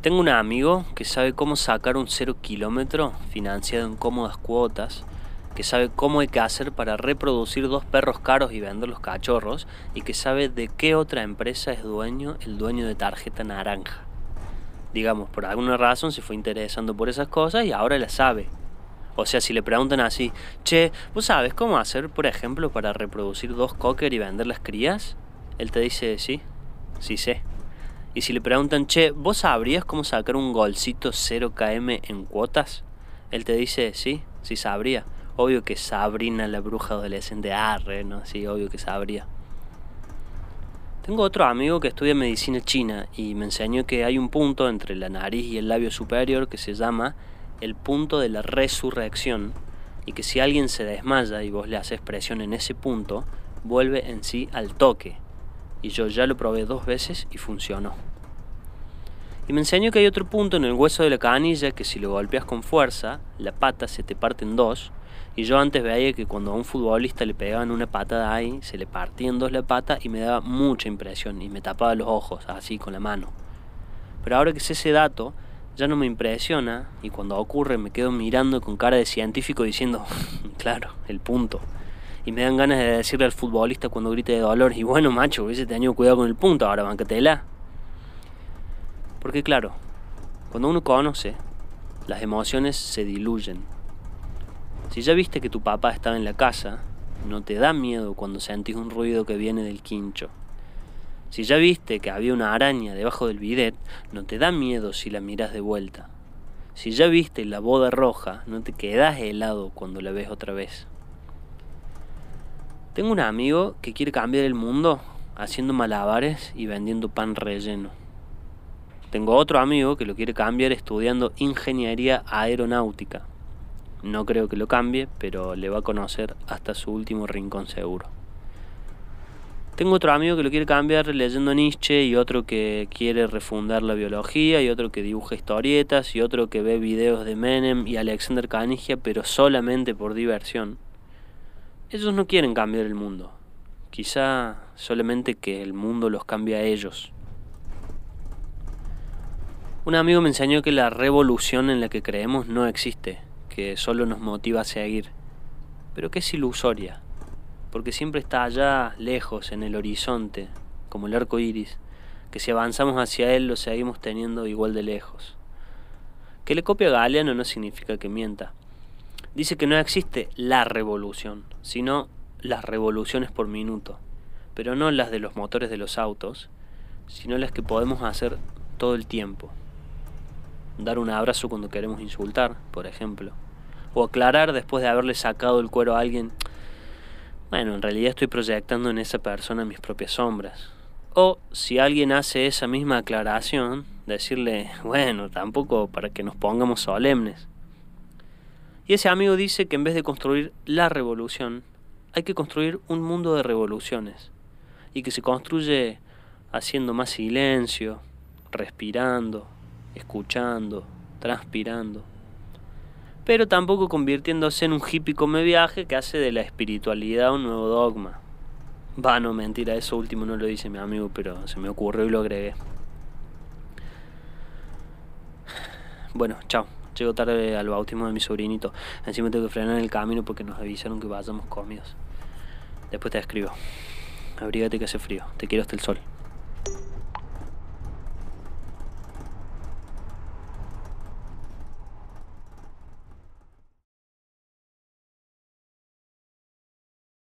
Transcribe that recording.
Tengo un amigo que sabe cómo sacar un cero kilómetro financiado en cómodas cuotas, que sabe cómo hay que hacer para reproducir dos perros caros y vender los cachorros, y que sabe de qué otra empresa es dueño el dueño de tarjeta naranja. Digamos, por alguna razón se fue interesando por esas cosas y ahora la sabe. O sea, si le preguntan así, che, ¿vos sabes cómo hacer, por ejemplo, para reproducir dos cocker y vender las crías? Él te dice, sí, sí sé. Y si le preguntan, che, ¿vos sabrías cómo sacar un golcito 0km en cuotas? Él te dice, sí, sí sabría. Obvio que Sabrina, la bruja adolescente, arre, ¿no? Sí, obvio que sabría. Tengo otro amigo que estudia medicina china y me enseñó que hay un punto entre la nariz y el labio superior que se llama el punto de la resurrección y que si alguien se desmaya y vos le haces presión en ese punto, vuelve en sí al toque y yo ya lo probé dos veces y funcionó. Y me enseñó que hay otro punto en el hueso de la canilla que si lo golpeas con fuerza, la pata se te parte en dos. Y yo antes veía que cuando a un futbolista le pegaban una patada ahí, se le partía en dos la pata y me daba mucha impresión y me tapaba los ojos así con la mano. Pero ahora que sé ese dato, ya no me impresiona y cuando ocurre me quedo mirando con cara de científico diciendo, claro, el punto y me dan ganas de decirle al futbolista cuando grite de dolor, y bueno, macho, hubiese tenido cuidado con el punto, ahora bancatela. Porque claro, cuando uno conoce, las emociones se diluyen. Si ya viste que tu papá estaba en la casa, no te da miedo cuando sentís un ruido que viene del quincho. Si ya viste que había una araña debajo del bidet, no te da miedo si la miras de vuelta. Si ya viste la boda roja, no te quedas helado cuando la ves otra vez. Tengo un amigo que quiere cambiar el mundo haciendo malabares y vendiendo pan relleno. Tengo otro amigo que lo quiere cambiar estudiando ingeniería aeronáutica. No creo que lo cambie, pero le va a conocer hasta su último rincón seguro. Tengo otro amigo que lo quiere cambiar leyendo Nietzsche y otro que quiere refundar la biología y otro que dibuja historietas y otro que ve videos de Menem y Alexander Canigia pero solamente por diversión. Ellos no quieren cambiar el mundo. Quizá solamente que el mundo los cambie a ellos. Un amigo me enseñó que la revolución en la que creemos no existe, que solo nos motiva a seguir, pero que es ilusoria, porque siempre está allá lejos en el horizonte, como el arco iris, que si avanzamos hacia él lo seguimos teniendo igual de lejos. Que le copie a Galeano no significa que mienta, dice que no existe la revolución, sino las revoluciones por minuto, pero no las de los motores de los autos, sino las que podemos hacer todo el tiempo. Dar un abrazo cuando queremos insultar, por ejemplo, o aclarar después de haberle sacado el cuero a alguien, bueno, en realidad estoy proyectando en esa persona mis propias sombras. O si alguien hace esa misma aclaración, decirle, bueno, tampoco para que nos pongamos solemnes. Y ese amigo dice que en vez de construir la revolución, hay que construir un mundo de revoluciones. Y que se construye haciendo más silencio, respirando, escuchando, transpirando. Pero tampoco convirtiéndose en un hippie come viaje que hace de la espiritualidad un nuevo dogma. Va, no, mentira, eso último no lo dice mi amigo, pero se me ocurrió y lo agregué. Bueno, chao. Llego tarde al bautismo de mi sobrinito. Encima tengo que frenar en el camino porque nos avisaron que vayamos comidos. Después te escribo. Abrígate que hace frío. Te quiero hasta el sol.